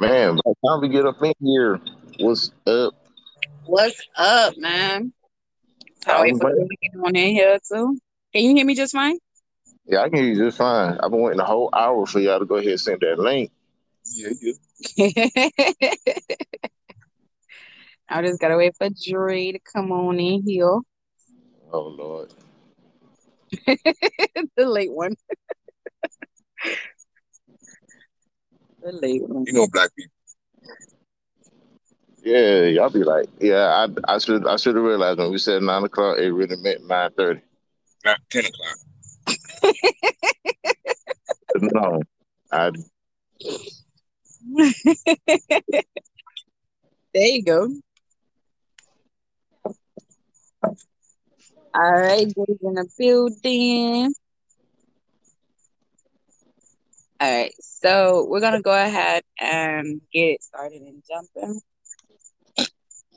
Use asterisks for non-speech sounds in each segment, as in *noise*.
Man, by the time we get up in here, what's up? What's up, man? How wait for you to get on in here too. Can you hear me just fine? Yeah, I can hear you just fine. I've been waiting a whole hour for y'all to go ahead and send that link. Yeah, yeah. *laughs* I just gotta wait for Dre to come on in here. Oh Lord. *laughs* the late one. *laughs* the. You know black people. Yeah, y'all be like, yeah, I I should I should have realized when we said nine o'clock, it really meant nine thirty. Not ten o'clock. *laughs* no, I. *laughs* there you go. All right, Dave's in the building. All right, so we're gonna go ahead and get it started and jumping.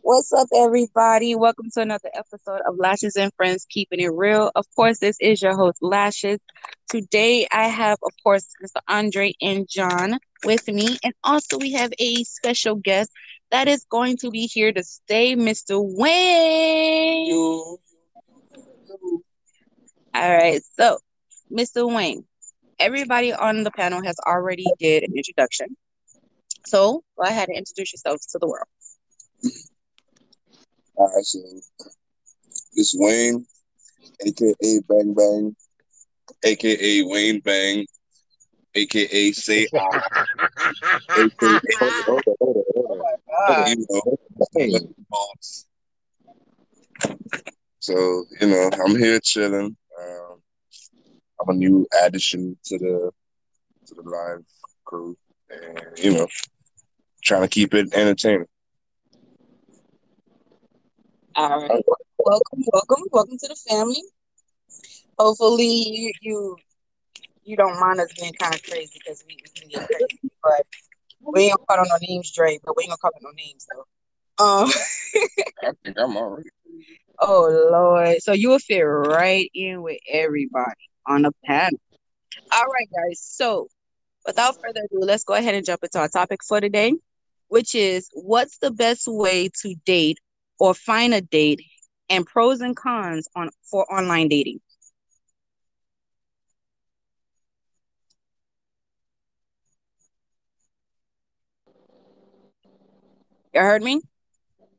What's up, everybody? Welcome to another episode of Lashes and Friends Keeping It Real. Of course, this is your host, Lashes. Today, I have, of course, Mr. Andre and John with me, and also we have a special guest that is going to be here to stay, Mr. Wayne. All right, so Mr. Wayne, everybody on the panel has already did an introduction. So go ahead and introduce yourself to the world. All right, so this Wayne, aka Bang Bang, aka Wayne Bang, aka Say I, aka Hold on, hold on, hold on. you boss. So you know, I'm here chilling. I'm a new addition to the to the live crew, and you know, trying to keep it entertaining. All right. Welcome, welcome, welcome to the family. Hopefully you you, you don't mind us being kind of crazy because we, we can get crazy, but we ain't gonna call on no names, Dre, but we ain't gonna call on no names though. Um *laughs* I think I'm already. oh Lord. So you will fit right in with everybody on a panel. All right, guys. So without further ado, let's go ahead and jump into our topic for today, which is what's the best way to date or find a date and pros and cons on for online dating. You heard me?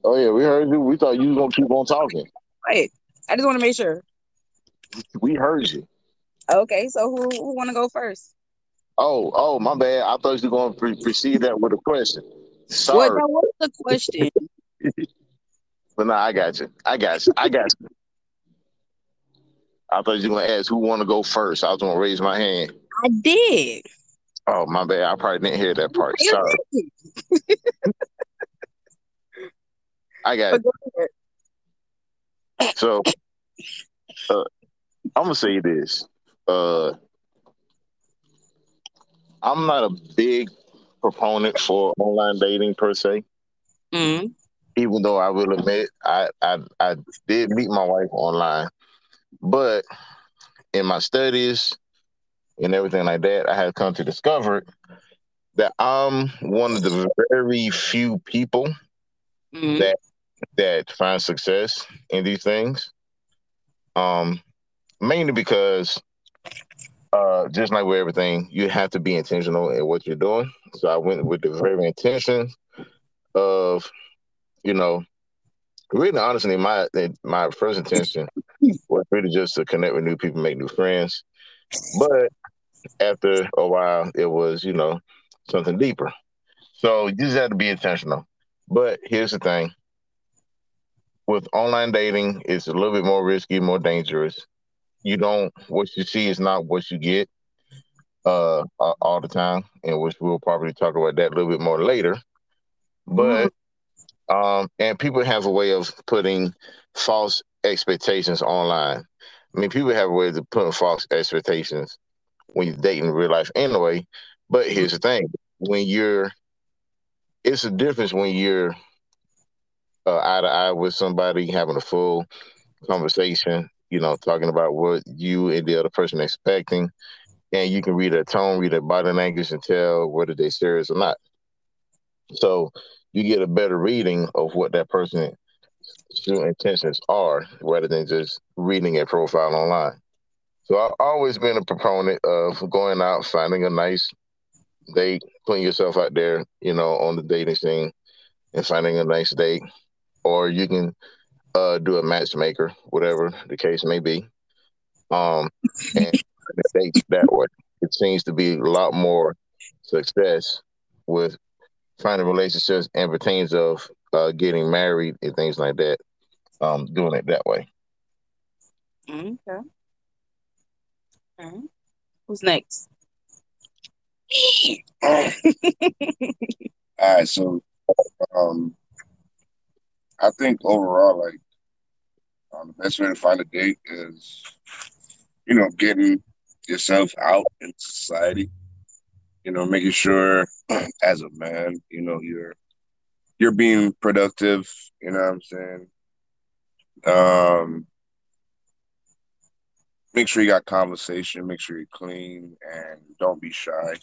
Oh yeah, we heard you. We thought you was gonna keep on talking. Wait, I just want to make sure. We heard you. Okay, so who, who want to go first? Oh, oh, my bad. I thought you were gonna pre- precede that with a question. What, Sorry, now, what's the question? *laughs* *laughs* but no, I got you. I got you. I got you. I thought you were gonna ask who want to go first. I was gonna raise my hand. I did. Oh, my bad. I probably didn't hear that part. Sorry. *laughs* I got. So, uh, I'm gonna say this. Uh, I'm not a big proponent for online dating per se. Mm, Even though I will admit I I, I did meet my wife online, but in my studies and everything like that, I have come to discover that I'm one of the very few people mm, that that find success in these things. Um, mainly because uh, just like with everything, you have to be intentional in what you're doing. So I went with the very intention of, you know, really honestly, my my first intention was really just to connect with new people, make new friends. But after a while, it was, you know, something deeper. So you just have to be intentional. But here's the thing with online dating, it's a little bit more risky, more dangerous. You don't, what you see is not what you get uh, all the time, and which we'll probably talk about that a little bit more later. But, um, and people have a way of putting false expectations online. I mean, people have a way of putting false expectations when you date in real life anyway. But here's the thing when you're, it's a difference when you're uh, eye to eye with somebody, having a full conversation, you know, talking about what you and the other person expecting. And you can read their tone, read their body language, and tell whether they're serious or not. So you get a better reading of what that person's true intentions are rather than just reading a profile online. So I've always been a proponent of going out, finding a nice date, putting yourself out there, you know, on the dating scene and finding a nice date. Or you can uh, do a matchmaker, whatever the case may be. Um, and *laughs* dates that way. It seems to be a lot more success with finding relationships and pertains of uh, getting married and things like that. Um, doing it that way. Okay. Okay. Who's next? All right, so um, I think overall, like um, the best way to find a date is, you know, getting yourself out in society. You know, making sure *clears throat* as a man, you know, you're you're being productive. You know what I'm saying? Um, make sure you got conversation. Make sure you're clean and don't be shy.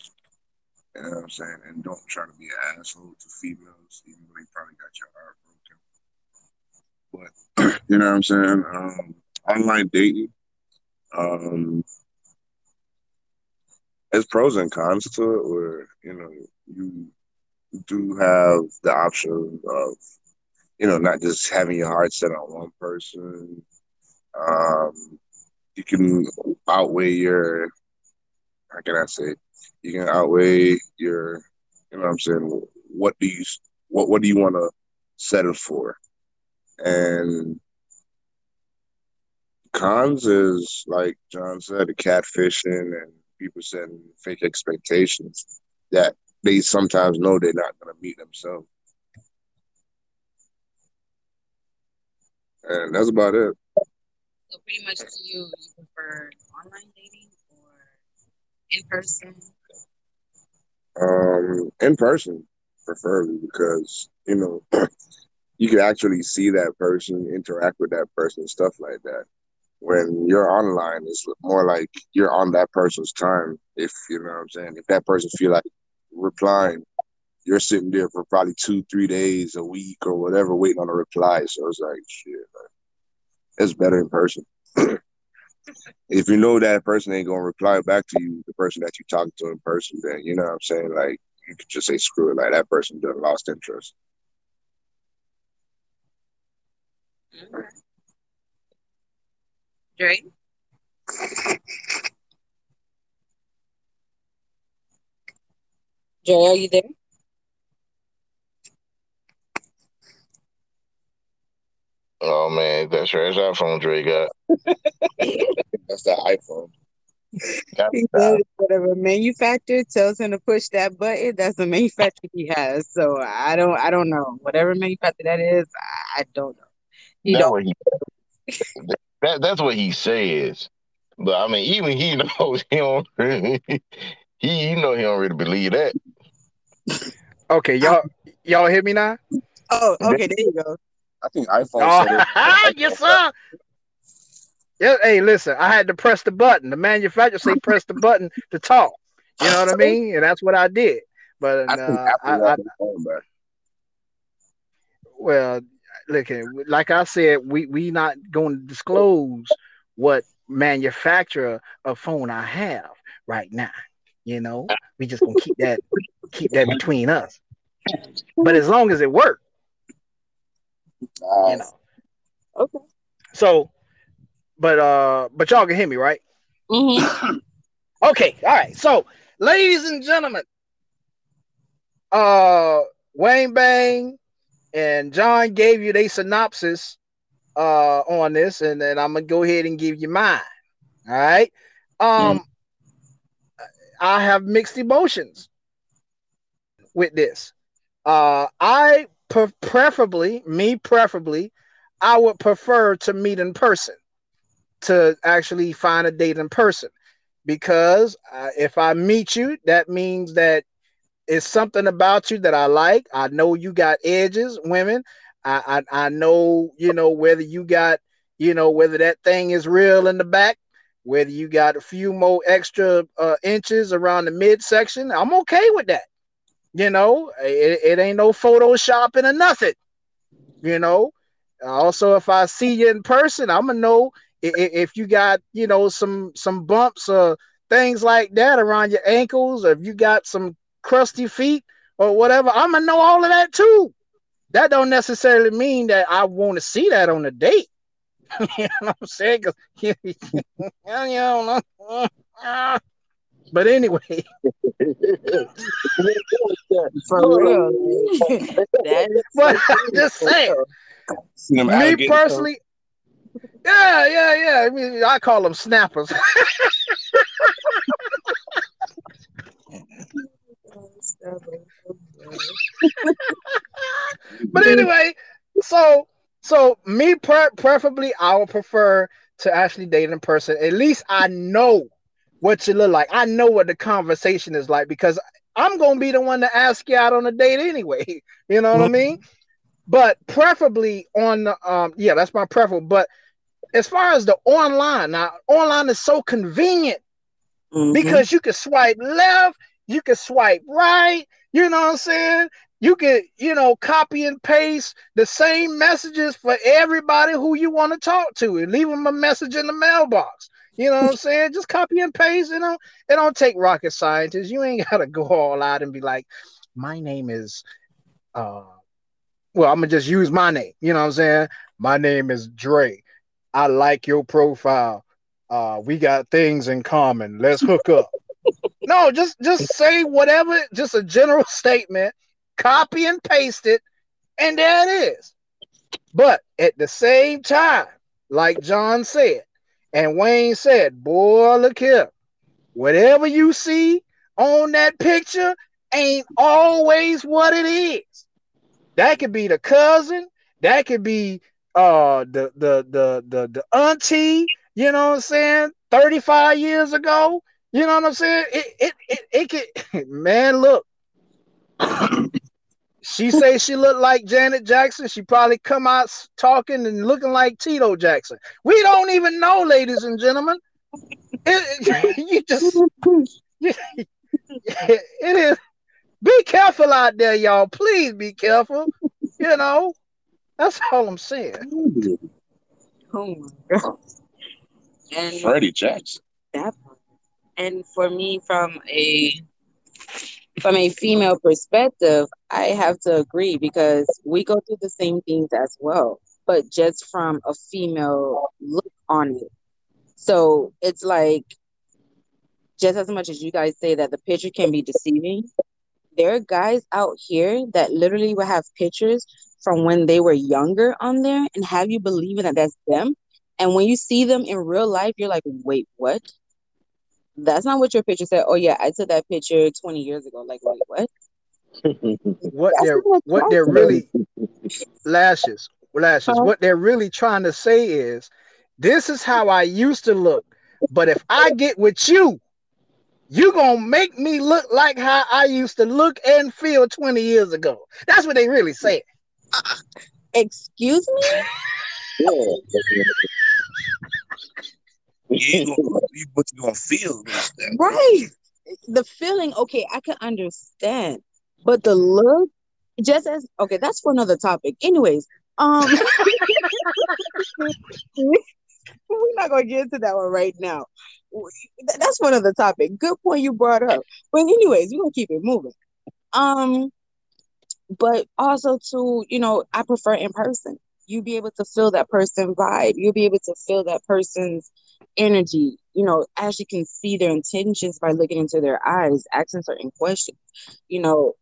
You know what I'm saying? And don't try to be an asshole to females, even though you probably got your heart. But *clears throat* you know what I'm saying? Um, online dating, um, there's pros and cons to it. Where you know you do have the option of you know not just having your heart set on one person. Um, you can outweigh your how can I say you can outweigh your you know what I'm saying what do you what what do you want to settle for and cons is like John said the catfishing and people setting fake expectations that they sometimes know they're not going to meet themselves and that's about it So pretty much, do you you prefer online dating or in person? um in person preferably because you know *clears throat* you can actually see that person interact with that person stuff like that. When you're online it's more like you're on that person's time if you know what i'm saying? If that person feel like replying you're sitting there for probably two three days a week or whatever waiting on a reply. So it's like shit it's better in person. *clears throat* If you know that person ain't gonna reply back to you the person that you talking to in person then you know what i'm saying? Like you could just say screw it like that person done lost interest Okay. Dre? Dre, are you there? Oh man, that's right. That's iPhone Dre got. *laughs* that's the iphone got He said whatever manufacturer tells him to push that button, that's the *laughs* manufacturer he has. So I don't I don't know. Whatever manufacturer that is, I don't know. He That's don't what he. That, that's what he says. But I mean, even he *laughs* knows he don't. Really, he you know he don't really believe that. Okay, y'all y'all hear me now? Oh, okay, there you go. i think iphone said Oh, it. *laughs* yes, sir. Yeah, hey, listen, I had to press the button. The manufacturer say press the button to talk. You know what I mean? And that's what I did. But I think uh, Apple I, I, got the phone back. well, look, like I said, we we not going to disclose what manufacturer of phone I have right now. You know, we just gonna keep that keep that between us. But as long as it works, you know. Okay. So, but uh, but y'all can hear me, right? Mm-hmm. *coughs* Okay, all right. So, ladies and gentlemen, uh, Wayne Bang and John gave you their synopsis uh on this, and then I'm gonna go ahead and give you mine. All right. Um, I have mixed emotions with this. Uh, I pre- preferably, me preferably, I would prefer to meet in person, to actually find a date in person, because uh, if I meet you, that means that it's something about you that I like. I know you got edges, women. I, I I know you know whether you got you know whether that thing is real in the back, whether you got a few more extra uh, inches around the midsection. I'm okay with that. You know, it, it ain't no photoshopping or nothing. You know, also if I see you in person, I'm gonna know if, if you got you know some some bumps or things like that around your ankles, or if you got some crusty feet or whatever. I'm gonna know all of that too. That don't necessarily mean that I want to see that on a date. *laughs* you know what I'm saying? *laughs* you know, *laughs* but anyway, but I'm just saying, me personally, yeah, yeah, yeah. I mean, I call them snappers. *laughs* but anyway, so so me per- preferably, I would prefer to actually date in person. At least I know what you look like. I know what the conversation is like because I'm gonna be the one to ask you out on a date anyway. *laughs* You know what I mean? But preferably on the um, yeah, that's my preference. But as far as the online, now online is so convenient Mhm. because you can swipe left, you can swipe right. You know what I'm saying? You can, you know, copy and paste the same messages for everybody who you want to talk to and leave them a message in the mailbox. You know what I'm saying? Just copy and paste. You know, it don't take rocket scientists. You ain't *laughs* gotta go all out and be like, my name is uh well, I'm gonna just use my name. You know what I'm saying? My name is Dre. I like your profile. Uh, we got things in common. Let's hook up. No, just just say whatever, just a general *laughs* statement, copy and paste it, and there it is. But at the same time, like John said, and Wayne said, boy, look here. Whatever you see on that picture ain't always what it is. That could be the cousin, that could be uh the the the the, the auntie, you know what I'm saying, 35 years ago. You know what I'm saying? It it it, it could *laughs* man look. *coughs* she say she looked like Janet Jackson. She probably come out talking and looking like Tito Jackson. We don't even know, ladies and gentlemen. It, *laughs* you just *laughs* it is. Be careful out there, y'all. Please be careful. You know, that's all I'm saying. Oh my god. And Freddie Jackson. that part. And for me, from a from a female perspective, I have to agree because we go through the same things as well, but just from a female look on it. So it's like just as much as you guys say that the picture can be deceiving, there are guys out here that literally will have pictures from when they were younger on there and have you believing that that's them. And when you see them in real life, you're like, wait, what? That's not what your picture said. Oh yeah, I took that picture 20 years ago. Like, wait, what? *laughs* What That's they're what they're really lashes lashes. Huh? What they're really trying to say is, this is how I used to look, but if I get with you, you gonna make me look like how I used to look and feel 20 years ago. That's what they really say. Excuse me? *laughs* You gonna, you, what you gonna feel. Right. The feeling, okay, I can understand. But the look, just as okay, that's for another topic. Anyways, um *laughs* we're not gonna get into that one right now. Th- That's for another topic. Good point you brought up. But anyways, we're gonna keep it moving. Um, but also to, you know, I prefer in person. You be able to feel that person vibe. You'll be able to feel that person's energy. You know, as you can see their intentions by looking into their eyes, asking certain questions. You know,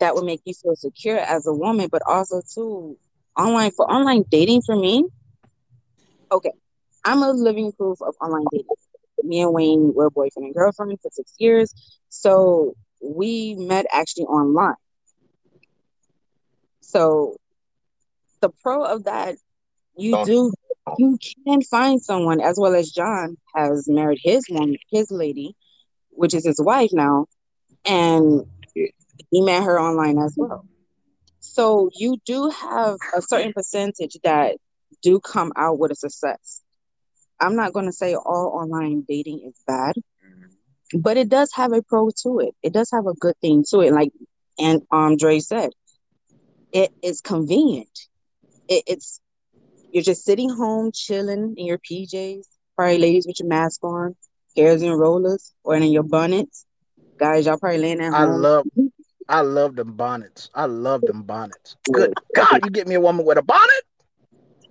that would make you feel secure as a woman, but also too online for online dating for me. Okay, I'm a living proof of online dating. Me and Wayne were boyfriend and girlfriend for six years, so we met actually online. So the pro of that, you Don't- do you can find someone as well as John has married his woman, his lady, which is his wife now, and he met her online as well. So you do have a certain percentage that do come out with a success. I'm not going to say all online dating is bad, but it does have a pro to it. It does have a good thing to it. Like and um Dre said, it is convenient. It, it's you're just sitting home chilling in your PJs, probably ladies with your mask on, hairs and rollers, or in your bonnets. Guys, y'all probably laying at home. I love I love them bonnets. I love them bonnets. Good God, you get me a woman with a bonnet?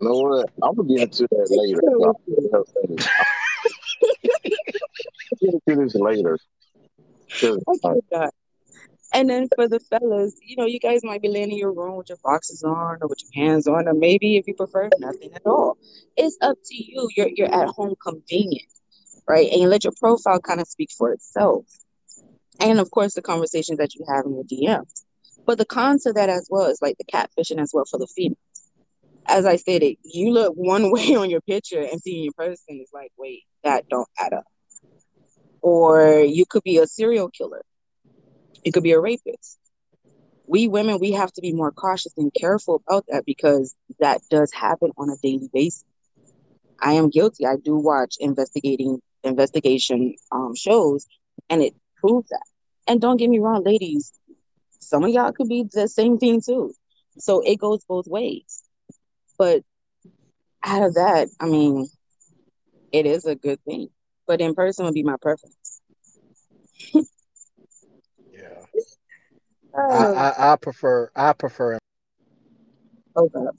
You know what? I'm gonna get into that later. *laughs* I'll get into this later. 'Cause, uh, Okay, God. And then for the fellas, you know, you guys might be laying in your room with your boxes on or with your hands on, or maybe if you prefer nothing at all. It's up to you. You're you're at home convenient, right? And you let your profile kind of speak for itself. And of course the conversations that you have in your DMs. But the cons to that as well is like the catfishing as well for the females. As I stated, you look one *laughs* way on your picture and seeing your person is like, wait, that don't add up. Or you could be a serial killer. You could be a rapist. We women, we have to be more cautious and careful about that because that does happen on a daily basis. I am guilty. I do watch investigating investigation um, shows, and it proves that. And don't get me wrong, ladies, some of y'all could be the same thing too. So it goes both ways. But out of that, I mean, it is a good thing. But in person would be my preference. *laughs* Yeah. I, Oh, I, I prefer I prefer oh God.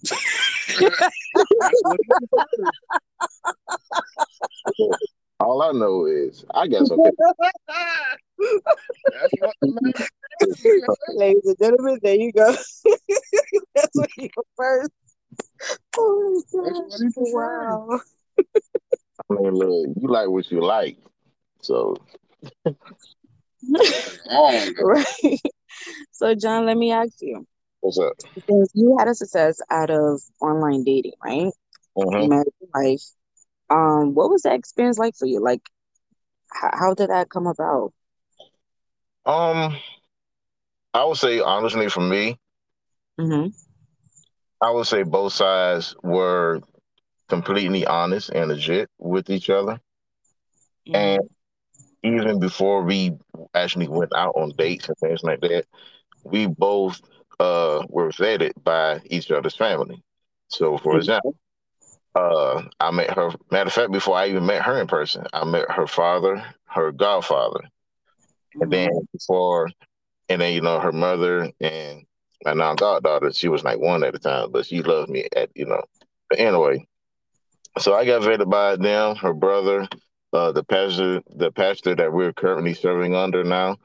*laughs* all I know is I got some. That's what the man Ladies and gentlemen, there you go. *laughs* Oh, That's what you first. Oh my That's gosh. what he preferred. Wow. I mean, look, you like what you like. So *laughs* right. *laughs* So, John, let me ask you. what's up? Since you had a success out of online dating, right? Mhm. your wife. Um, what was that experience like for you? Like, how, how did that come about? Um, I would say honestly, for me, Mm-hmm. I would say both sides were completely honest and legit with each other. And even before we actually went out on dates and things like that, we both uh, were vetted by each other's family. So, for example, uh, I met her. Matter of fact, before I even met her in person, I met her father, her godfather, and then before, and then you know her mother and my now goddaughter. She was like one at the time, but she loved me at you know. But anyway, so I got vetted by them, her brother, uh, the pastor, the pastor that we're currently serving under now.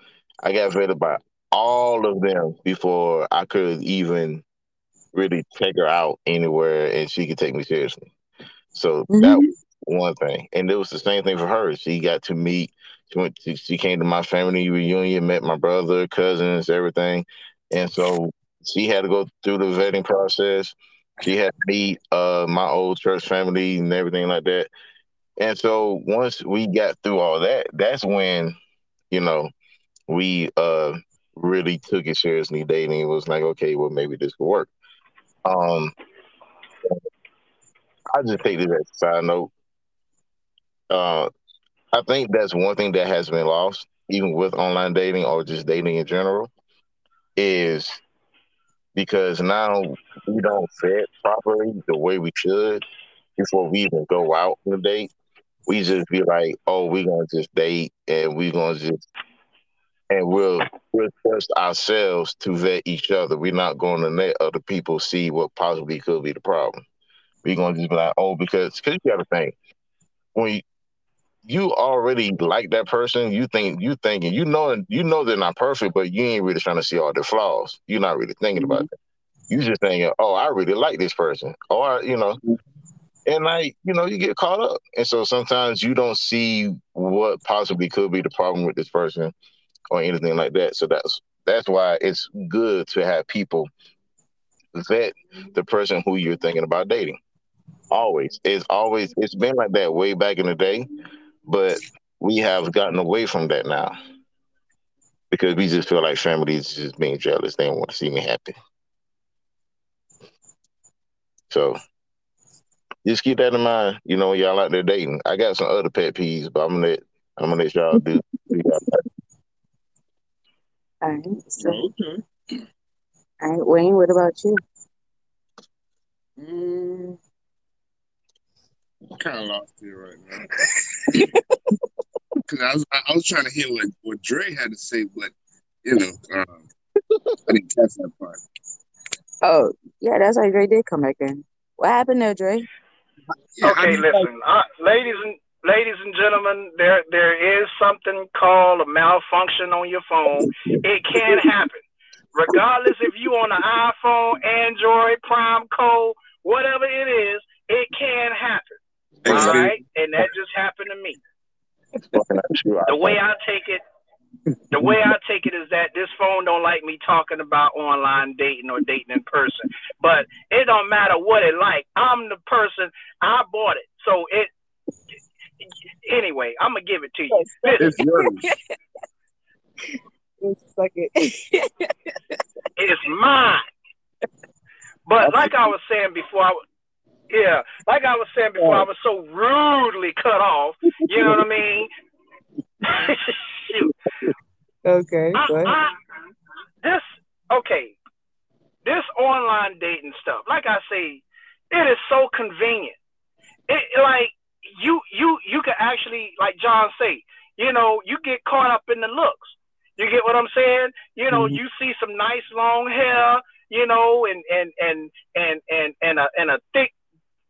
I got vetted by all of them before I could even really take her out anywhere and she could take me seriously. So that was one thing, and it was the same thing for her. She got to meet. She went. To, she came to my family reunion, met my brother, cousins, everything, and so she had to go through the vetting process. She had to meet uh, my old church family and everything like that. And so once we got through all that, that's when, you know, we uh, really took it seriously dating. It was like, okay, well, maybe this could work. Um, I just take this as a side note. Uh, I think that's one thing that has been lost, even with online dating or just dating in general, is because now we don't vet properly the way we should before we even go out on a date. We just be like, oh, we're gonna just date and we're gonna just and we'll we'll trust ourselves to vet each other. We're not going to let other people see what possibly could be the problem. We're gonna just be like, oh, because because you got to think when you, you already like that person, you think you thinking you know you know they're not perfect, but you ain't really trying to see all their flaws. You're not really thinking about mm-hmm. that. You just thinking, oh, I really like this person, oh, or you know, and like you know, you get caught up, and so sometimes you don't see what possibly could be the problem with this person or anything like that. So that's that's why it's good to have people vet the person who you're thinking about dating. Always, it's always it's been like that way back in the day, but we have gotten away from that now because we just feel like family is just being jealous. They don't want to see me happy. So just keep that in mind. You know, when y'all out there dating. I got some other pet peeves, but I'm gonna let I'm gonna let y'all do. do. All right. So, Okay. All right, Wayne, what about you? Mm, I'm kind of lost here right now. *laughs* Because I was, I was trying to hear what, what Dre had to say, but, you know, um, I didn't catch that part. Oh, yeah, that's why Dre did come back in. What happened there, Dre? Yeah, I okay, mean, listen, uh, ladies and ladies and gentlemen, there there is something called a malfunction on your phone. It can happen, regardless if you on an iPhone, Android, Prime Code, whatever it is. It can happen. All Exactly. right, and that just happened to me. Fucking up, shoot, The way. I take it, the way I take it is that this phone don't like me talking about online dating or dating in person. But it don't matter what it like. I'm the person. I bought it, so it. Anyway, I'm gonna give it to you. It's yours. Suck it. *laughs* it's mine. But like I was saying before, I, was- yeah, like I was saying before, I was so rudely cut off. You know what I mean? *laughs* Shoot. okay, I. I, this okay, this online dating stuff. Like I say, it is so convenient. It like you you you can actually like John say, you know, you get caught up in the looks. You get what I'm saying? You know, mm-hmm. you see some nice long hair, you know, and and and and and and a and a thick,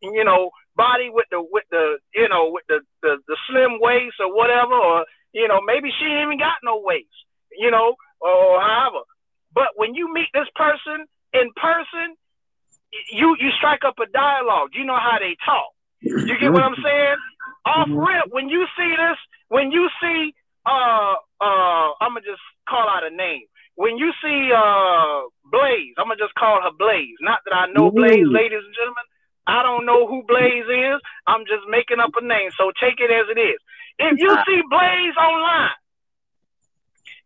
you know, body with the with the you know with the the, the slim waist or whatever, or you know maybe she ain't even got no waist, you know, or however. But when you meet this person in person, you you strike up a dialogue. You know how they talk. You get what I'm saying? Off rip, when you see this, when you see uh uh I'm gonna just call out a name. When you see uh Blaze, I'm gonna just call her Blaze. Not that I know Blaze, ladies and gentlemen. I don't know who Blaze is. I'm just making up a name, so take it as it is. If you uh, see Blaze online,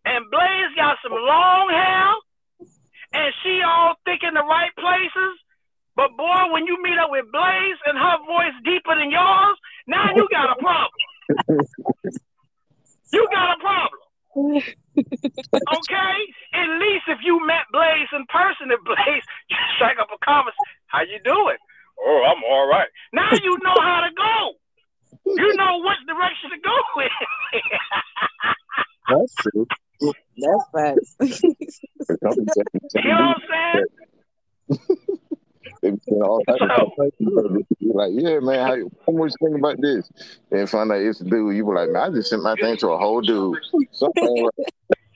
and Blaze got some long hair, and she all thick in the right places, but boy, when you meet up with Blaze and her voice deeper than yours, now you got a problem. You got a problem. Okay? At least if you met Blaze in person, if Blaze you *laughs* strike up a conversation, how you doing? Oh, I'm all right. Now you know how to go. You know what direction to go with. That's true. That's facts. you know what I'm saying? They be saying all types of stuff. You be like, yeah, man, how, how much you think about this? Then find out it's a dude. You be like, man, I just sent my thing to a whole dude. Something ain't.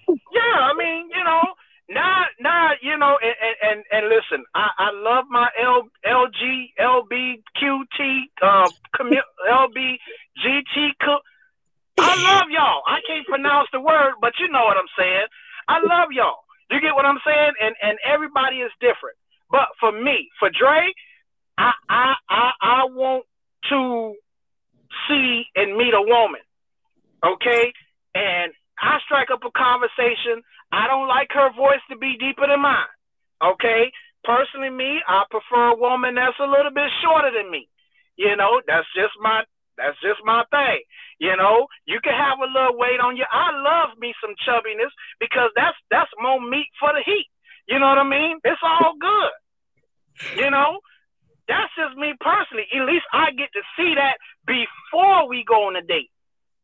Yeah, I mean, you know, now, now, you know, and and, and, and listen, I, I love my L, LG, LBQT, uh, commu- LBGT. Co- I love y'all. I can't pronounce the word, but you know what I'm saying. I love y'all. You get what I'm saying? And and everybody is different. But for me, for Dre, I I I, I want to see and meet a woman. Okay? And I strike up a conversation. I don't like her voice to be deeper than mine. Okay? Personally, me, I prefer a woman that's a little bit shorter than me. You know, that's just my that's just my thing. You know, you can have a little weight on you. I love me some chubbiness because that's that's more meat for the heat. You know what I mean? It's all good. You know, that's just me personally. At least I get to see that before we go on a date.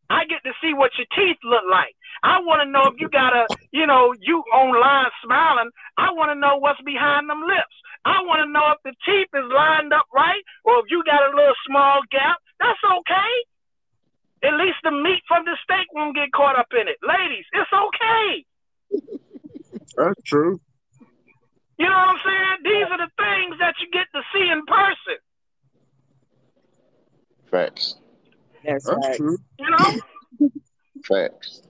I get to see what your teeth look like. I want to know if you got a, you know, you online smiling. I want to know what's behind them lips. I want to know if the teeth is lined up right or if you got a little small gap. That's okay. At least the meat from the steak won't get caught up in it. Ladies, it's okay. That's true. You know what I'm saying? These are the things that you get to see in person. Facts. That's That's facts. true. You know? Facts.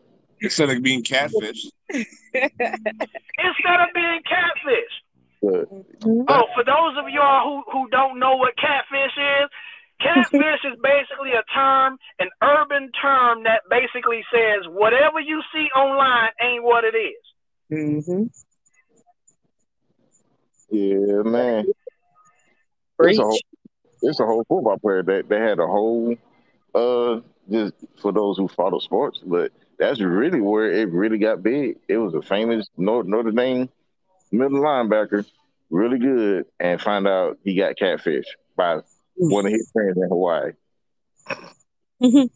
Instead of being catfish. Instead of being catfish. Good. Oh, for those of y'all who, who don't know what catfish is, catfish is basically a term, an urban term that basically says whatever you see online ain't what it is. Mm-hmm. Yeah, man. Preach. It's a whole, it's a whole football player that they had a whole uh just for those who follow sports, but that's really where it really got big. It was a famous Notre, Notre Dame middle linebacker, really good, and find out he got catfish by one of his friends in Hawaii. *laughs* it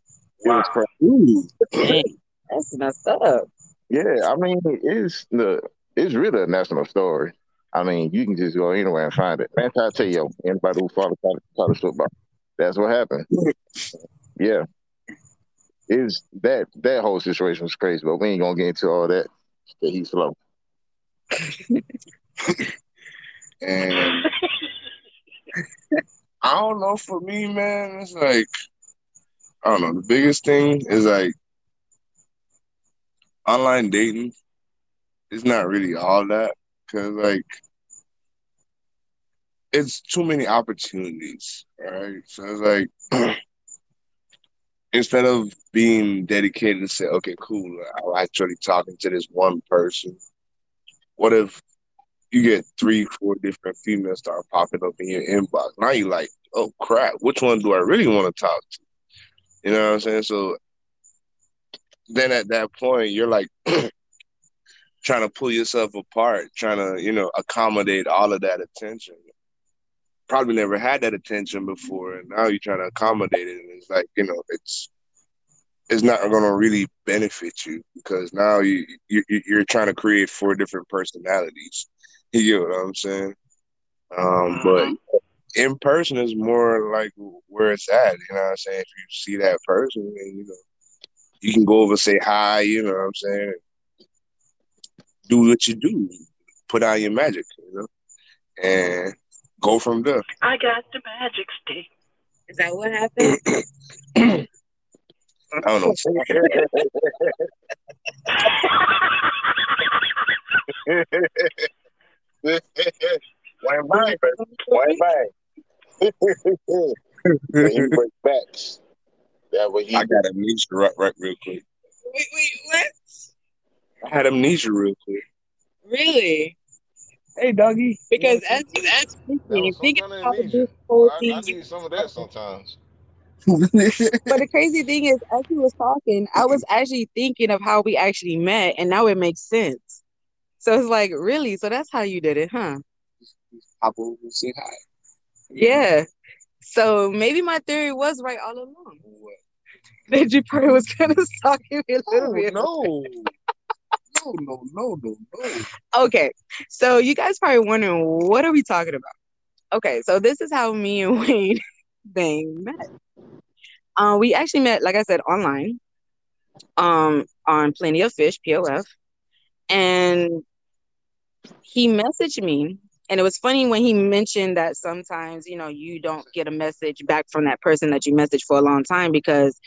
was crazy. Dang, that's messed up. Yeah, I mean, it's the it's really a national story. I mean, you can just go anywhere and find it. Man, I tell you, anybody who follows college football, that's what happened. *laughs* yeah, is that that whole situation was crazy, but we ain't gonna get into all that. He's slow. *laughs* And I don't know. For me, man, it's like I don't know. The biggest thing is like online dating. It's not really all that because like it's too many opportunities, right? So it's like *clears throat* instead of being dedicated to say, okay, cool, I'm actually talking to this one person. What if you get three, four different females start popping up in your inbox? Now you're like, oh crap, which one do I really want to talk to? You know what I'm saying? So then at that point, you're like *clears throat* trying to pull yourself apart, trying to, you know, accommodate all of that attention. Probably never had that attention before, and now you're trying to accommodate it, and it's like, you know, it's it's not going to really benefit you because now you, you you're trying to create four different personalities. *laughs* You know what I'm saying? Um, but in person is more like where it's at. You know what I'm saying? If you see that person, and you know, you can go over say hi. You know what I'm saying? Do what you do. Put out your magic. You know, and go from there. I got the magic stick. Is that what happened? *clears throat* I don't know. *laughs* Why bang, Why bang? he break backs. That what he. I got amnesia right, right real quick. Wait, wait, what? I had amnesia real quick. Really? Hey, doggy. Because as you as That speaking, was some thinking kind of about amnesia. this whole I, I thing. need some of that sometimes. *laughs* But the crazy thing is, as he was talking, I was actually thinking of how we actually met, and now it makes sense. So it's like, really? So that's how you did it, huh? Pop over and say hi. Yeah. So maybe my theory was right all along. *laughs* That you probably was kind of *laughs* stalking me a No, little oh, bit. no, no, no, no, no. Okay, so you guys probably wondering what are we talking about? Okay, so this is how me and *laughs* Wayne Bang met. Um, we actually met, like I said, online, um, on Plenty of Fish POF, and he messaged me, and it was funny when he mentioned that sometimes you know you don't get a message back from that person that you messaged for a long time because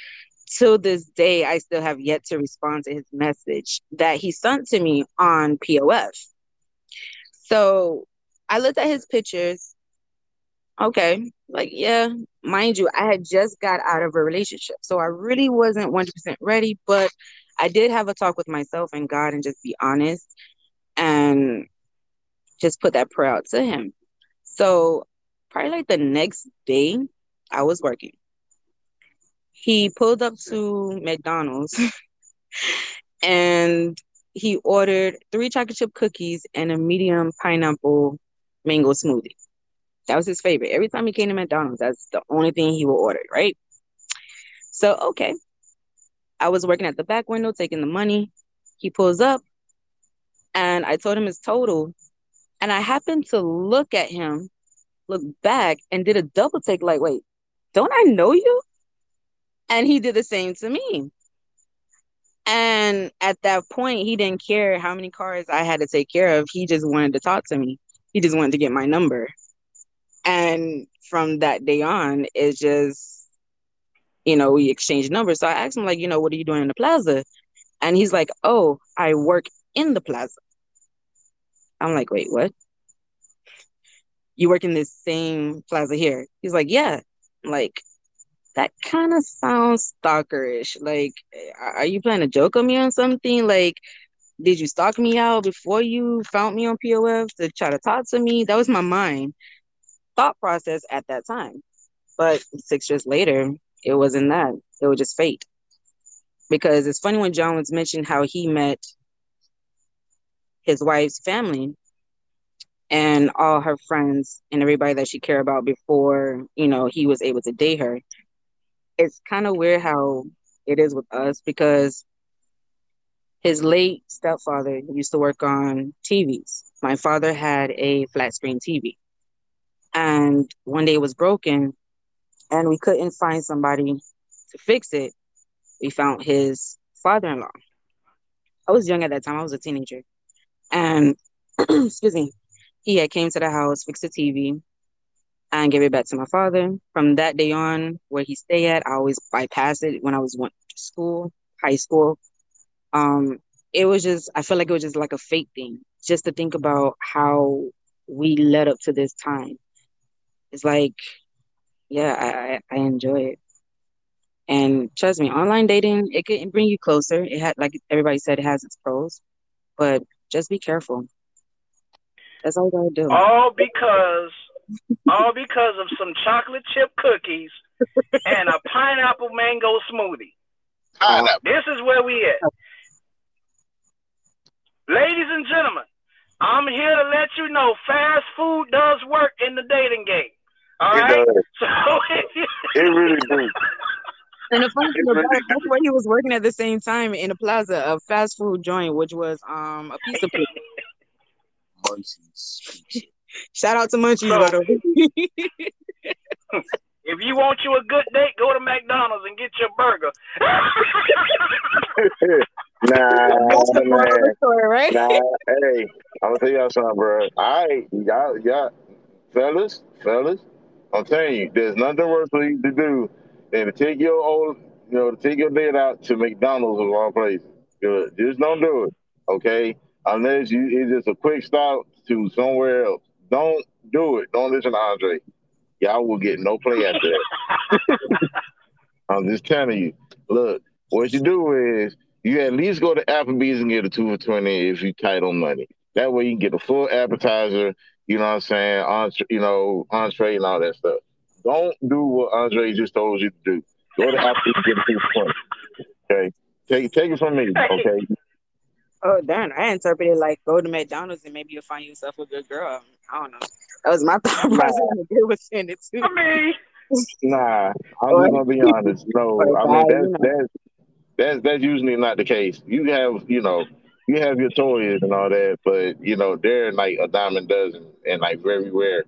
till this day I still have yet to respond to his message that he sent to me on POF. So I looked at his pictures. Okay, like yeah, mind you, I had just got out of a relationship, so I really wasn't 100% ready, but I did have a talk with myself and God and just be honest and just put that prayer out to him. So probably like the next day, I was working. He pulled up to McDonald's *laughs* and he ordered three chocolate chip cookies and a medium pineapple mango smoothie. That was his favorite. Every time he came to McDonald's, that's the only thing he would order, right? So, okay. I was working at the back window taking the money. He pulls up and I told him his total. And I happened to look at him, look back, and did a double take like, wait, don't I know you? And he did the same to me. And at that point, he didn't care how many cars I had to take care of. He just wanted to talk to me. He just wanted to get my number. And from that day on, it's just, you know, we exchanged numbers. So I asked him, like, you know, what are you doing in the plaza? And he's like, oh, I work in the plaza. I'm like, wait, what? You work in this same plaza here? He's like, yeah. I'm like, that kind of sounds stalkerish. Like, are you playing a joke on me on something? Like, did you stalk me out before you found me on POF to try to talk to me? That was my mind thought process at that time. But six years later, it wasn't that. It was just fate. Because it's funny when John was mentioned how he met his wife's family. and all her friends and everybody that she cared about before, you know, he was able to date her. It's kind of weird how it is with us because his late stepfather used to work on TVs. My father had a flat screen TV. And one day it was broken and we couldn't find somebody to fix it. We found his father in law. I was young at that time, I was a teenager. And *clears throat* excuse me, he had came to the house, fixed the TV, and gave it back to my father. From that day on, where he stayed at, I always bypassed it when I was went to school, high school. Um, it was just I felt like it was just like a fake thing, just to think about how we led up to this time. It's like, yeah, I, I, I enjoy it. And trust me, online dating it can bring you closer. It had like everybody said, it has its pros, but just be careful. That's all you gotta do. All because *laughs* all because of some chocolate chip cookies and a pineapple mango smoothie. Pineapple. This is where we at. Ladies and gentlemen, I'm here to let you know fast food does work in the dating game. All It right. does. So It really do. *laughs* And the funny thing It about it, that's where he was working at the same time in a plaza, a fast food joint, which was um a pizza place. Munchies. Shout out to Munchies, So- by the way. *laughs* if you want you a good date, go to McDonald's and get your burger. *laughs* nah, That's the man. story, right? Nah, hey, I'm gonna tell y'all something, bro. All right, y'all, y'all, fellas, fellas, I'm telling you, there's nothing worse for you to do than to take your old, you know, to take your date out to McDonald's of all places. Just don't do it, okay? Unless you, it's just a quick stop to somewhere else. Don't do it. Don't listen to Andre. Y'all will get no play after that. *laughs* I'm just telling you. Look, what you do is you at least go to Applebee's and get a two for twenty if you tight on money. That way you can get a full appetizer. You know what I'm saying? Entre, you know, entree and all that stuff. Don't do what Andre just told you to do. Go to Applebee's and get a two for twenty. Okay, take take it from me. Okay, Oh darn, I interpreted like go to McDonald's and maybe you'll find yourself a good girl. I don't know. That was my *laughs* thought process when they was saying it too. I mean, nah. I'm just gonna be honest. No, *laughs* I mean that's that's that's that's usually not the case. You have you know you have your toys and all that, but you know they're like a dime a dozen and like very rare.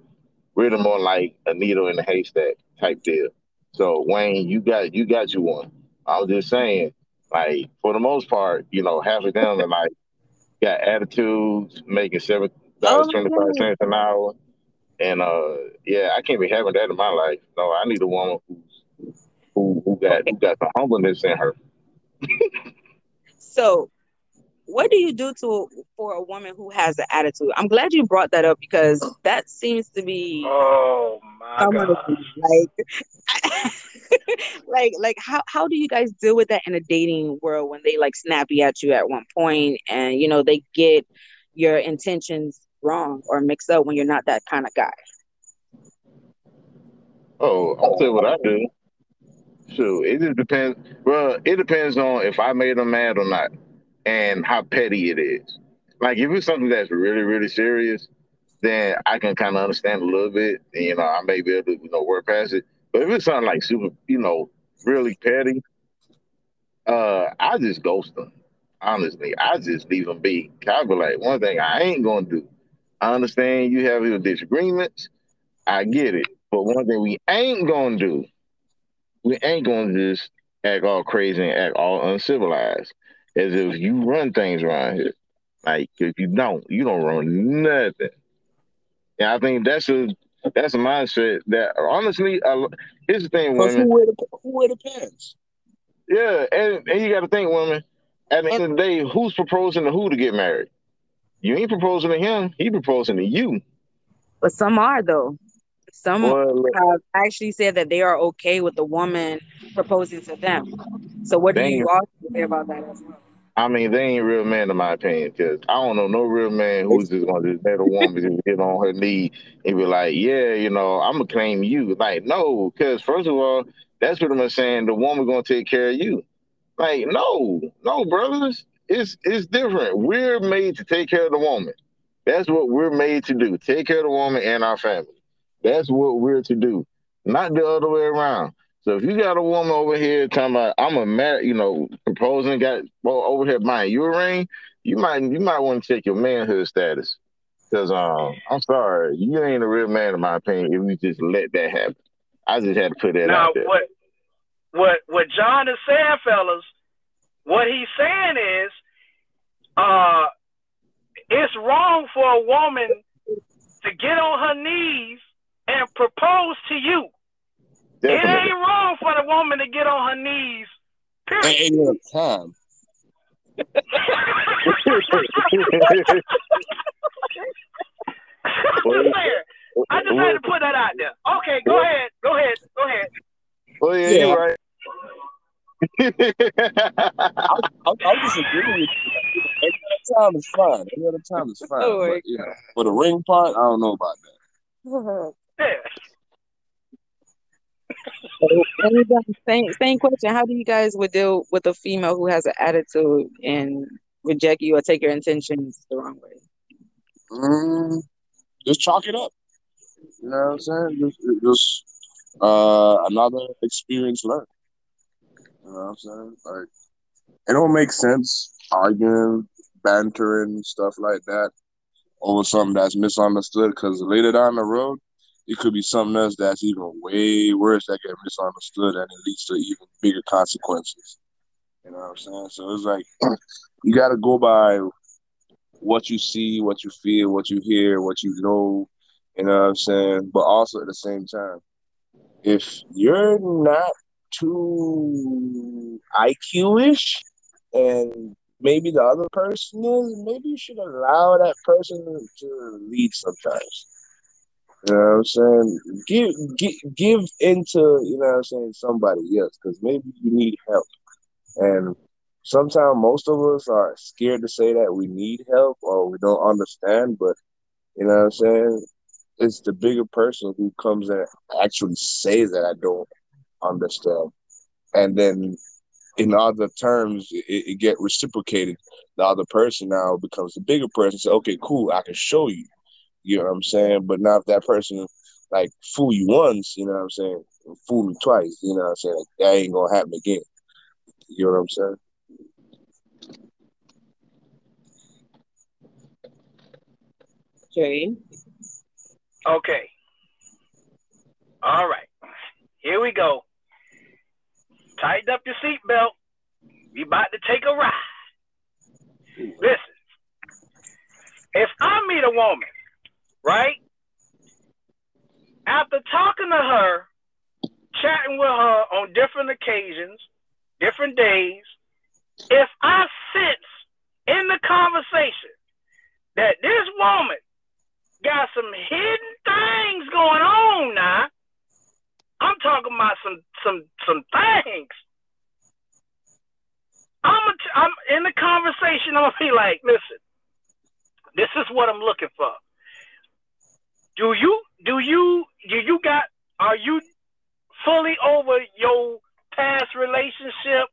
We're the more like a needle in a haystack type deal. So Wayne, you got you got you one. I was just saying, like for the most part, you know, half of them are like got attitudes, making seven dollars Oh, twenty five cents an hour, and uh, yeah, I can't be having that in my life. No, I need a woman who's who who got who got the humbleness in her. So, what do you do to for a woman who has an attitude? I'm glad you brought that up because that seems to be oh my some of the god. like *laughs* like like how how do you guys deal with that in a dating world when they like snappy at you at one point and you know they get your intentions wrong or mixed up when you're not that kind of guy? Oh, I'll tell you what I do. So it just depends. Well, it depends on if I made them mad or not, and how petty it is. Like if it's something that's really, really serious, then I can kind of understand a little bit. And, you know, I may be able to, you know, work past it. But if it's something like super, you know, really petty, uh, I just ghost them. Honestly, I just leave them be. I be like, one thing I ain't gonna do. I understand you have your disagreements. I get it. But one thing we ain't gonna do, we ain't gonna just act all crazy and act all uncivilized. As if you run things around here. Like if you don't, you don't run nothing. And I think that's a that's a mindset that honestly, uh, here's the thing, Plus, women. who wear the who wear the pants? Yeah, and, and you got to think, women. At the end of the day, who's proposing to who to get married? You ain't proposing to him. He proposing to you. But some are though. Some Well, have actually said that they are okay with the woman proposing to them. So what do you ain't- all say about that as well? I mean, they ain't real men in my opinion, because I don't know no real man who's just gonna just let a woman just get on her knee and be like, yeah, you know, I'm gonna claim you. Like, no, because first of all, that's what I'm saying. The woman gonna take care of you. Like, no, no, brothers, it's it's different. We're made to take care of the woman. That's what we're made to do. Take care of the woman and our family. That's what we're to do, not the other way around. So if you got a woman over here talking about I'm a man, you know, proposing, got well, over here buying you a ring, you might you might want to check your manhood status. Cause um, I'm sorry, you ain't a real man in my opinion if you just let that happen. I just had to put that Now out there. what what what John is saying, fellas, what he's saying is uh it's wrong for a woman to get on her knees and propose to you. It ain't wrong for the woman to get on her knees. Ain't Period. ain't no time. I'm just saying. I just had to put that out there. Okay, go ahead. Go ahead. Go ahead. Well, yeah, Yeah. you're right. I'm, I'm just agreeing with you. Any other time is fine. Any other time is fine. Oh my but, you for the ring part, I don't know about that. *laughs* Yeah. Same same question. How do you guys would deal with a female who has an attitude and reject you or take your intentions the wrong way? Mm, just chalk it up. You know what I'm saying? Just, just uh, another experience learned. You know what I'm saying? Like, it don't make sense arguing, bantering, stuff like that over something that's misunderstood. Because later down the road, it could be something else that's even way worse that get misunderstood and it leads to even bigger consequences. You know what I'm saying? So it's like *clears throat* you got to go by what you see, what you feel, what you hear, what you know. You know what I'm saying? But also at the same time, if you're not too IQ-ish and maybe the other person is, maybe you should allow that person to lead sometimes. You know what I'm saying? Give give, give into, you know what I'm saying, somebody else because maybe you need help. And sometimes most of us are scared to say that we need help or we don't understand, but you know what I'm saying? It's the bigger person who comes and actually says that I don't understand. And then in other terms, it, it get reciprocated. The other person now becomes the bigger person. Say, okay, cool, I can show you. You know what I'm saying? But now if that person like fool you once, you know what I'm saying, fool me twice, you know what I'm saying? Like, that ain't gonna happen again. You know what I'm saying? Okay. Okay. All right. Here we go. Tighten up your seatbelt. We about to take a ride. Listen. If I meet a woman, right? After talking to her, chatting with her on different occasions, different days, if I sense in the conversation that this woman got some hidden things going on now. I'm talking about some some some things. I'm a I'm in the conversation. I'm gonna be like, listen, this is what I'm looking for. Do you do you do you got? Are you fully over your past relationship?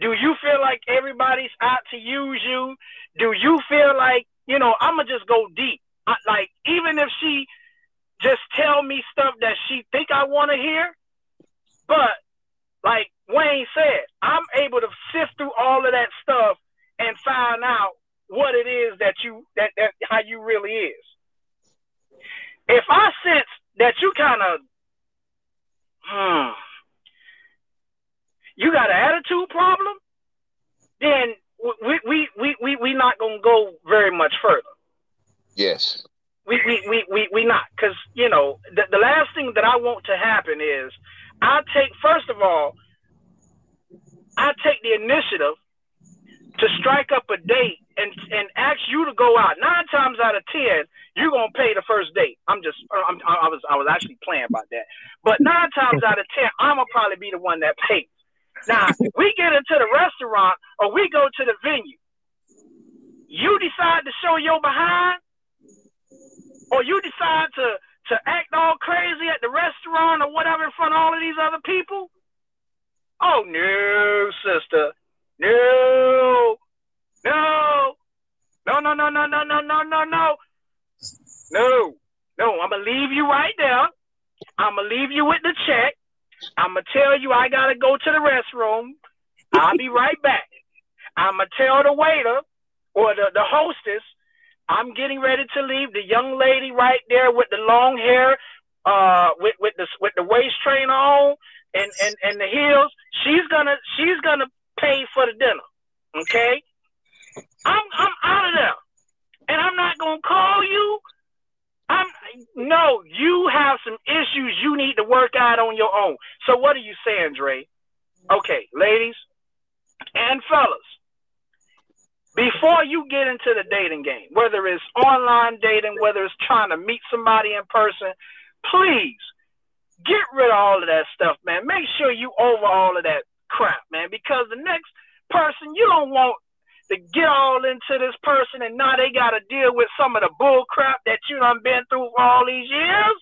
Do you feel like everybody's out to use you? Do you feel like you know? I'm gonna just go deep. I, like even if she just tell me stuff that she think I want to hear, but like Wayne said, I'm able to sift through all of that stuff and find out what it is that you that that how you really is. If I sense that you kind of, hmm, you got an attitude problem, then we we we we we not gonna go very much further Yes. we we we we, we not because you know the, the last thing that I want to happen is I take first of all I take the initiative to strike up a date and and ask you to go out. Nine times out of ten, you're gonna pay the first date. I'm just uh, I'm, I was I was actually playing about that, but nine times out of ten, I'm gonna probably be the one that pays. Now we get into the restaurant or we go to the venue. You decide to show your behind or you decide to to act all crazy at the restaurant or whatever in front of all of these other people, oh no, sister, no, no, no, no, no, no, no, no, no, no, no. No, no, I'm gonna leave you right there. I'm gonna leave you with the check. I'm gonna tell you I gotta go to the restroom. I'll be right back. I'm gonna tell the waiter or the, the hostess I'm getting ready to leave. The young lady right there with the long hair, uh, with with the with the waist trainer on and and and the heels. She's gonna she's gonna pay for the dinner. Okay, I'm I'm out of there, and I'm not gonna call you. I'm no, you have some issues you need to work out on your own. So what are you saying, Dre? Okay, ladies and fellas, before you get into the dating game, whether it's online dating, whether it's trying to meet somebody in person, please get rid of all of that stuff, man. Make sure you over all of that crap, man, because the next person you don't want to get all into this person and now they got to deal with some of the bull crap that you done been through for all these years.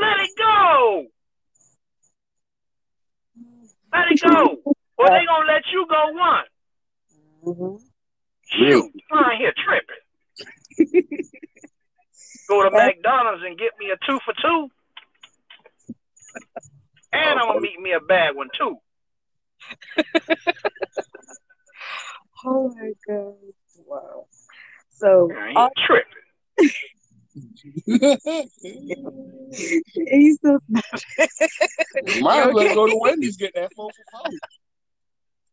Let it go. Let it go. Or they gonna let you go one. Mm-hmm. Shoot, I'm here tripping. *laughs* Go to McDonald's and get me a two for two. And I'm gonna meet me a bad one too. *laughs* Oh my god! Wow. So Man, all, you tripping. *laughs* he's so *laughs* Might as well go to Wendy's get that four for five.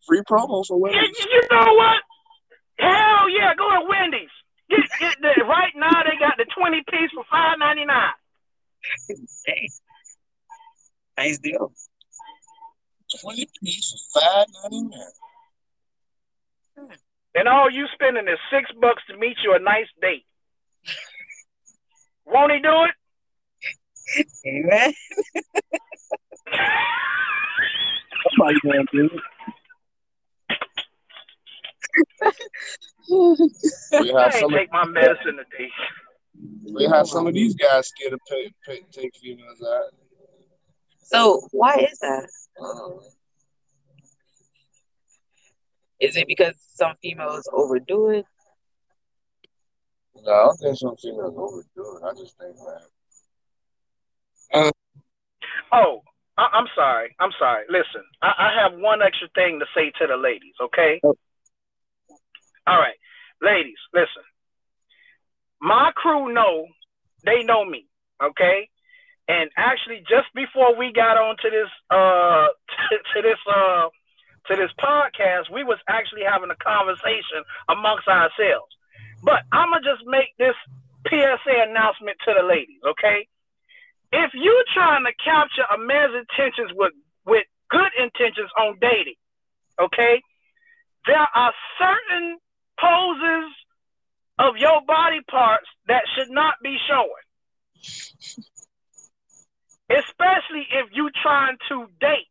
Free promo for You, Wendy's. you know what? Hell yeah, go to Wendy's. Get, get the, right now they got the 20 piece for five ninety nine. Nice deal. Twenty piece for five ninety nine. And all you spending is six bucks to meet you a nice date. Won't he do it? Amen. Somebody gonna do it. We have ain't some. Of, take my medicine today. we have some of these guys scared to pay, pay take females out. So why is that? Uh, Is it because some females overdo it? no, I don't think some females overdo it. I just think that. Oh, I, I'm sorry. I'm sorry. Listen, I, I have one extra thing to say to the ladies, okay? Oh. All right. Ladies, listen. My crew know, they know me, okay? And actually, just before we got onto this, uh, *laughs* to, to this, uh, to this podcast, we was actually having a conversation amongst ourselves. But I'm gonna just make this PSA announcement to the ladies, okay? If you're trying to capture a man's intentions with with good intentions on dating, okay, there are certain poses of your body parts that should not be showing. Especially if you trying to date.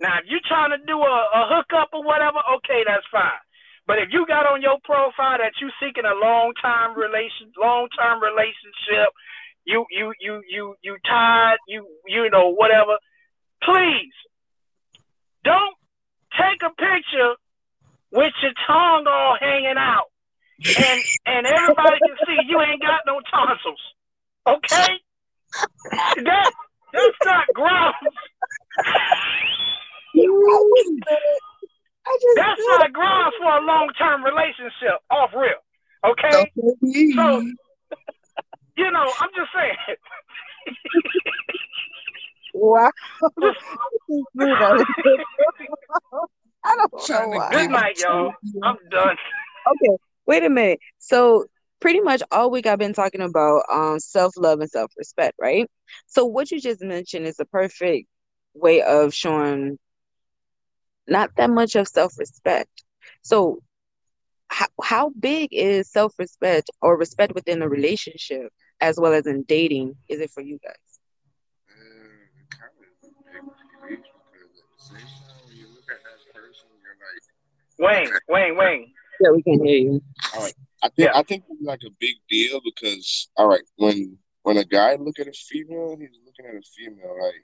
Now, if you're trying to do a, a hookup or whatever, okay, that's fine. But if you got on your profile that you seeking a long time relation, long term relationship, you you you you you tired, you you know whatever, please don't take a picture with your tongue all hanging out, and and everybody can see you ain't got no tonsils. Okay, that that's not grounds. *laughs* I just That's not grounds for a long term relationship. Off real. Okay. So, you know, I'm just saying. wow. Just- *laughs* I don't know to why. Good night, y'all. I'm done. Okay, wait a minute. So pretty much all week I've been talking about um self-love and self-respect, right? So what you just mentioned is a perfect way of showing not that much of self-respect. So how how big is self-respect or respect within a relationship as well as in dating is it for you guys? Kind of a big deal because at the same time, when you look at that person, you're like, Wayne, Wayne, Wayne. Yeah, we can hear you. I think Yeah. I think it's like a big deal because all right, when when a guy look at a female, he's looking at a female like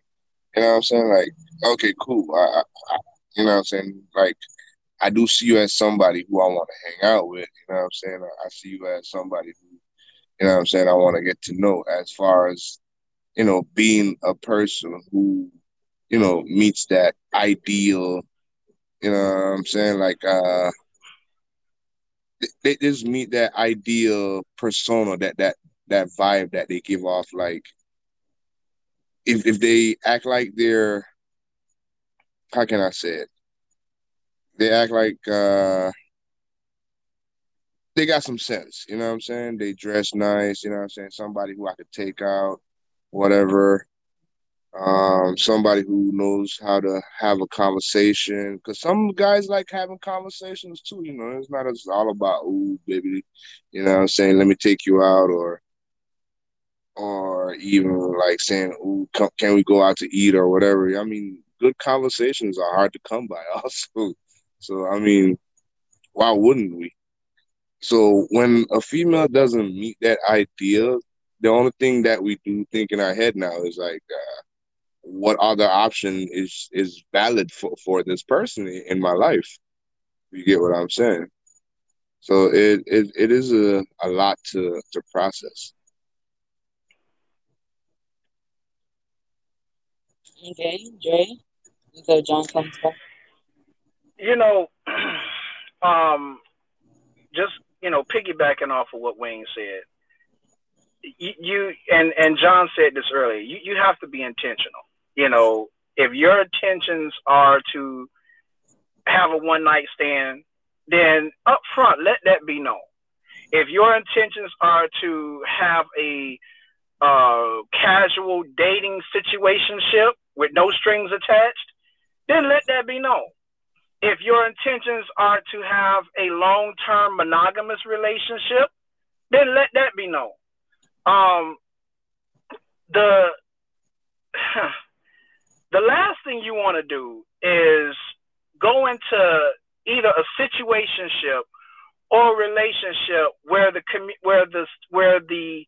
you know what I'm saying? Like, okay, cool. I, I, you know what I'm saying? Like I do see you as somebody who I want to hang out with, you know what I'm saying? I, I see you as somebody who you know what I'm saying, I want to get to know as far as, you know, being a person who, you know, meets that ideal, you know what I'm saying? Like uh they just meet that ideal persona, that that that vibe that they give off. Like if if they act like they're how can I say it? They act like uh they got some sense, you know what I'm saying? They dress nice, you know what I'm saying? Somebody who I could take out, whatever. Um, somebody who knows how to have a conversation. Cause some guys like having conversations too, you know. It's not just all about ooh, baby, you know I'm saying, let me take you out or or even like saying, ooh, can we go out to eat or whatever. I mean, good conversations are hard to come by *laughs* also. So I mean, why wouldn't we? So when a female doesn't meet that idea, the only thing that we do think in our head now is like, uh, what other option is is valid for, for this person in my life? You get what I'm saying? So it it, it is a, a lot to to process. Okay, Dre. So John comes back. You know, *clears throat* um, just you know, piggybacking off of what Wayne said, you, you and and John said this earlier. You you have to be intentional. You know, if your intentions are to have a one night stand, then up front let that be known. If your intentions are to have a uh, casual dating situationship with no strings attached, then let that be known if your intentions are to have a long term monogamous relationship, then let that be known. Um, the the last thing you want to do is go into either a situationship or relationship where the where the where the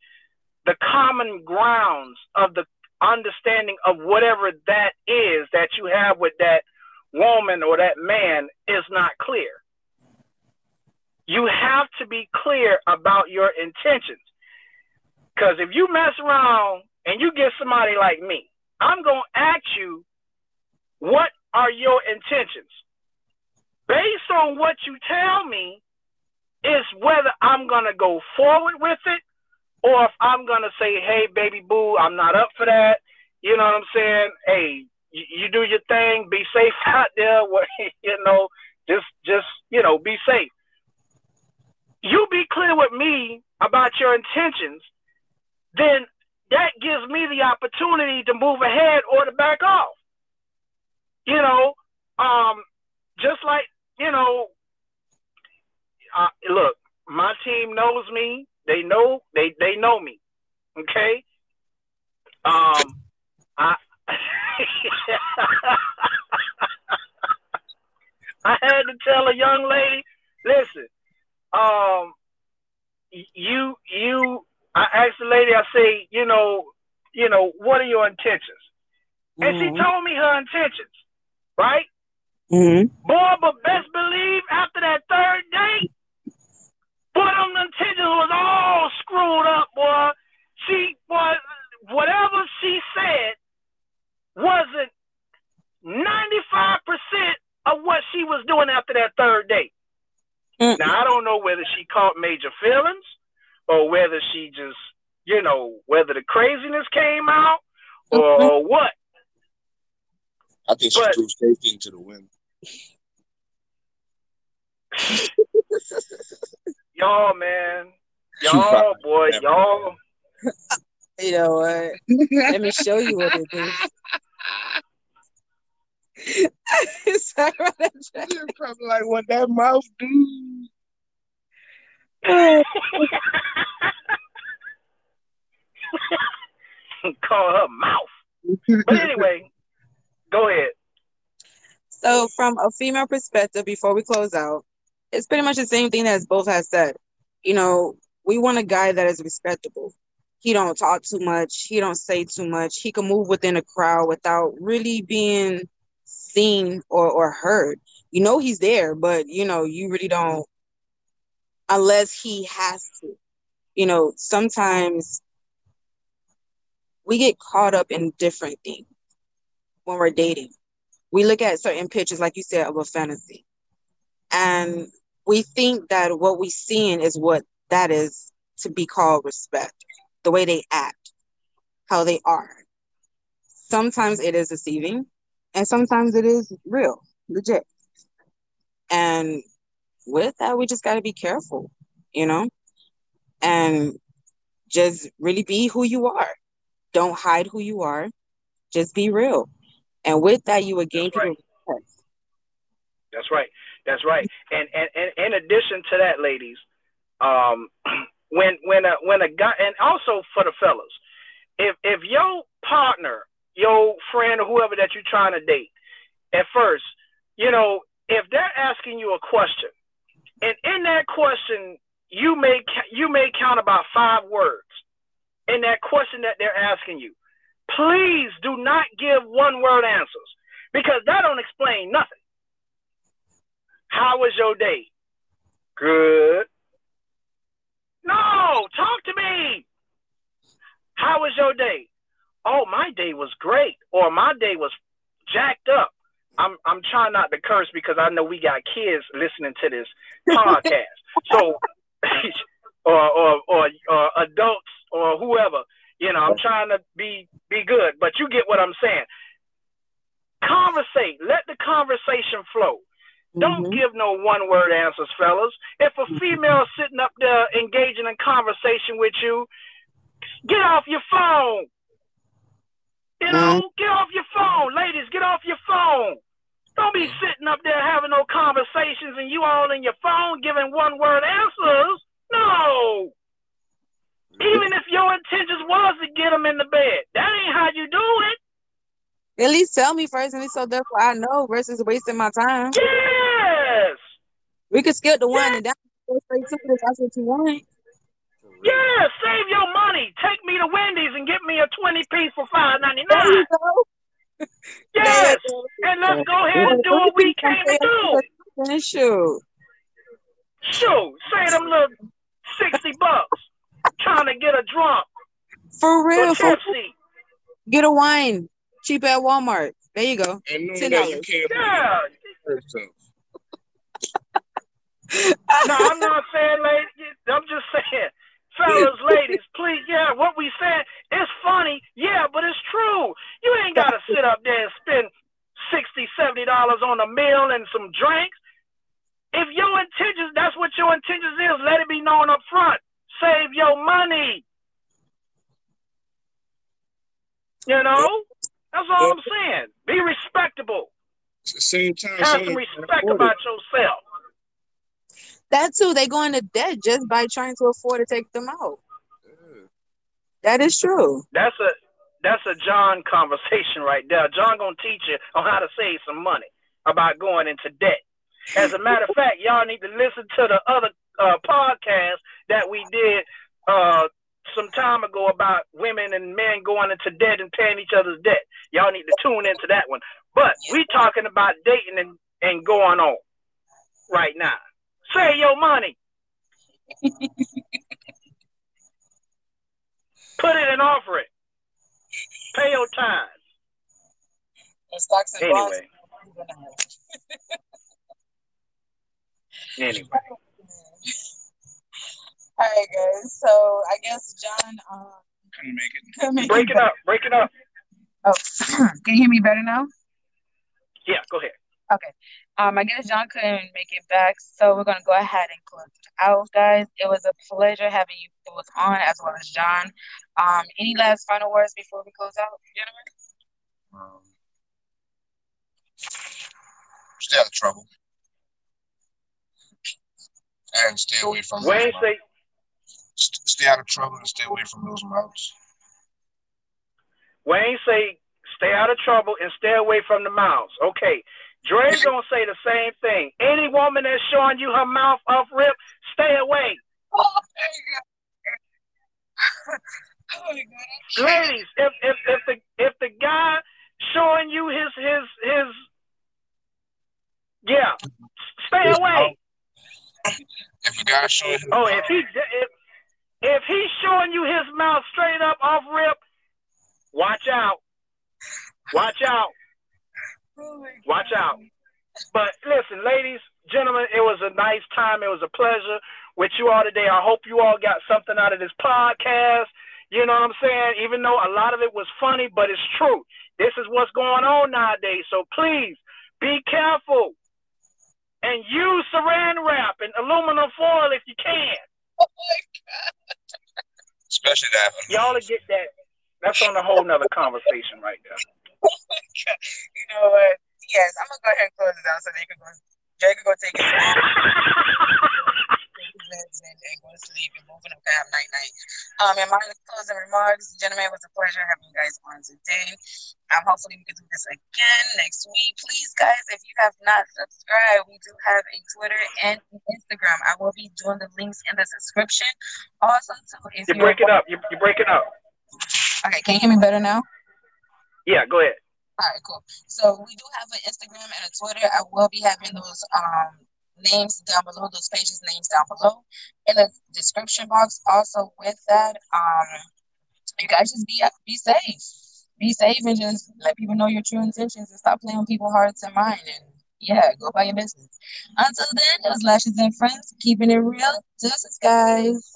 the common grounds of the understanding of whatever that is that you have with that woman or that man is not clear. You have to be clear about your intentions. Because if you mess around and you get somebody like me, I'm going to ask you, what are your intentions? Based on what you tell me, is whether I'm going to go forward with it or if I'm going to say, hey, baby boo, I'm not up for that. You know what I'm saying? Hey, you, do your thing. Be safe *laughs* out there. You know, just just you know, be safe. You be clear with me about your intentions, then that gives me the opportunity to move ahead or to back off. You know, um, just like you know, uh, look, my team knows me. They know they they know me. Okay. Um, I *laughs* I had to tell a young lady, listen, um, you you I asked the lady, I say, you know, you know, what are your intentions? And mm-hmm. she told me her intentions, right? Mm-hmm. Boy, but best believe after that third date, boy, them intentions was all screwed up, boy. She was whatever she said, wasn't 95% of what she was doing after that third date. Mm. Now, I don't know whether she caught major feelings or whether she just, you know, whether the craziness came out or, mm-hmm. *laughs* or what. I think she but, threw safety into the wind. *laughs* y'all, man. Y'all, boy, y'all. You know what? Let me show you what it is. *laughs* You're probably like what that mouth do. Call her mouth. But anyway, go ahead. So, from a female perspective, before we close out, it's pretty much the same thing as both has said. You know, we want a guy that is respectable. He don't talk too much. He don't say too much. He can move within a crowd without really being seen or, or heard. You know he's there but you know you really don't unless he has to. You know, sometimes we get caught up in different things when we're dating. We look at certain pictures, like you said, of a fantasy. And we think that what we seeing is what that is to be called respect, the way they act, how they are. Sometimes it is deceiving, and sometimes it is real, legit. And with that, we just got to be careful, you know, and just really be who you are. Don't hide who you are. Just be real. And with that, you would gain That's right. That's right. That's right. And, and and in addition to that, ladies, um, *clears throat* when when a when a guy and also for the fellas, if if your partner, your friend or whoever that you're trying to date, at first, you know, if they're asking you a question, and in that question you may you may count about five words in that question that they're asking you. Please do not give one word answers because that don't explain nothing. How was your day? Good. No, talk to me. How was your day? Oh, my day was great, or my day was jacked up. I'm I'm trying not to curse because I know we got kids listening to this *laughs* podcast. so, *laughs* or, or or or adults or whoever, you know, I'm trying to be be good, but you get what I'm saying. Conversate. Let the conversation flow. Don't Mhm. give no one word answers, fellas. If a female sitting up there engaging in conversation with you, get off your phone. You know, get off your phone. Ladies, get off your phone. Don't be sitting up there having no conversations and you all in your phone giving one word answers. No. Even if your intentions was to get them in the bed, that ain't how you do it. At least tell me first, and so therefore I know versus wasting my time. Yes. We could skip the one and down go straight to it if that's what you want. Yeah, save your money. Take me to Wendy's and get me a 20 piece for five ninety nine. *laughs* Yes. And let's go ahead and do what we came to do. Shoot. Shoot, say them little 60 bucks trying to get a drunk For for real. For, tipsy. get a wine cheap at Walmart. There you go. And knowing Ten that you dollars. can't Yeah. hurt. *laughs* No, I'm not saying ladies. I'm just saying, fellas, ladies, please, yeah, what we said, it's funny, yeah, but it's true. You ain't got to sit up there and spend 60 $70 on a meal and some drinks. If your intentions, that's what your intentions is, let it be known up front. Save your money. You know? That's all I'm saying. Be respectable. At the same time, Have some respect about yourself. That too, they go into debt just by trying to afford to take them out. That is true. That's a that's a John *laughs* conversation right there. John gonna teach you on how to save some money about going into debt. As a matter of fact, y'all need to listen to the other uh, podcast that we did uh, some time ago about women and men going into debt and paying each other's debt. Y'all need to tune into that one. But we talking about dating and, and going on right now. Save your money. *laughs* Put it and offer it. Pay your time. stocks and bonds. Anyway. *laughs* Anyway. All right, guys. So I guess John, um, couldn't make it. couldn't make Break it up. Break it up. Oh, *clears throat* can you hear me better now? Yeah, go ahead. Okay. Um, I guess John couldn't make it back, so we're gonna go ahead and close it out, guys. It was a pleasure having you both on, as well as John. Um, any last final words before we close out, gentlemen? Um, stay out of trouble. And stay away from Wayne those say st- stay out of trouble and stay away from those mouths. Wayne say stay out of trouble and stay away from the mouths. Okay. Dre's gonna say the same thing. Any woman that's showing you her mouth off rip, stay away. Oh god! Ladies, if if if the if the guy showing you his his his yeah, stay away. If a guy showing his Oh, if he if If he's showing you his mouth straight up off rip, watch out. Watch out. Oh Watch out. But listen, ladies, gentlemen, it was a nice time. It was a pleasure with you all today. I hope you all got something out of this podcast. You know what I'm saying? Even though a lot of it was funny, but it's true. This is what's going on nowadays. So please be careful and use saran wrap and aluminum foil if you can. Oh, Especially that. Y'all get that. That's on a whole nother conversation right there. *laughs* you know what? Yes, I'm gonna go ahead and close it out so they can go. Jay can go take his *laughs* and, and go to sleep and moving up to have night night. Um, and my closing remarks, gentlemen, it was a pleasure having you guys on today. Um, hopefully we can do this again next week. Please, guys, if you have not subscribed, we do have a Twitter and Instagram. I will be doing the links in the description. Also, too, if You break breaking up. You, you break it up. Okay, can you hear me better now? Yeah, go ahead. All right, cool. So we do have an Instagram and a Twitter. I will be having those um names down below, those pages names down below in the description box. Also with that, um, you guys just be be safe, be safe, and just let people know your true intentions and stop playing with people's hearts and mind. And yeah, go by your business. Until then, it was Lashes and Friends, keeping it real. Deuces, guys.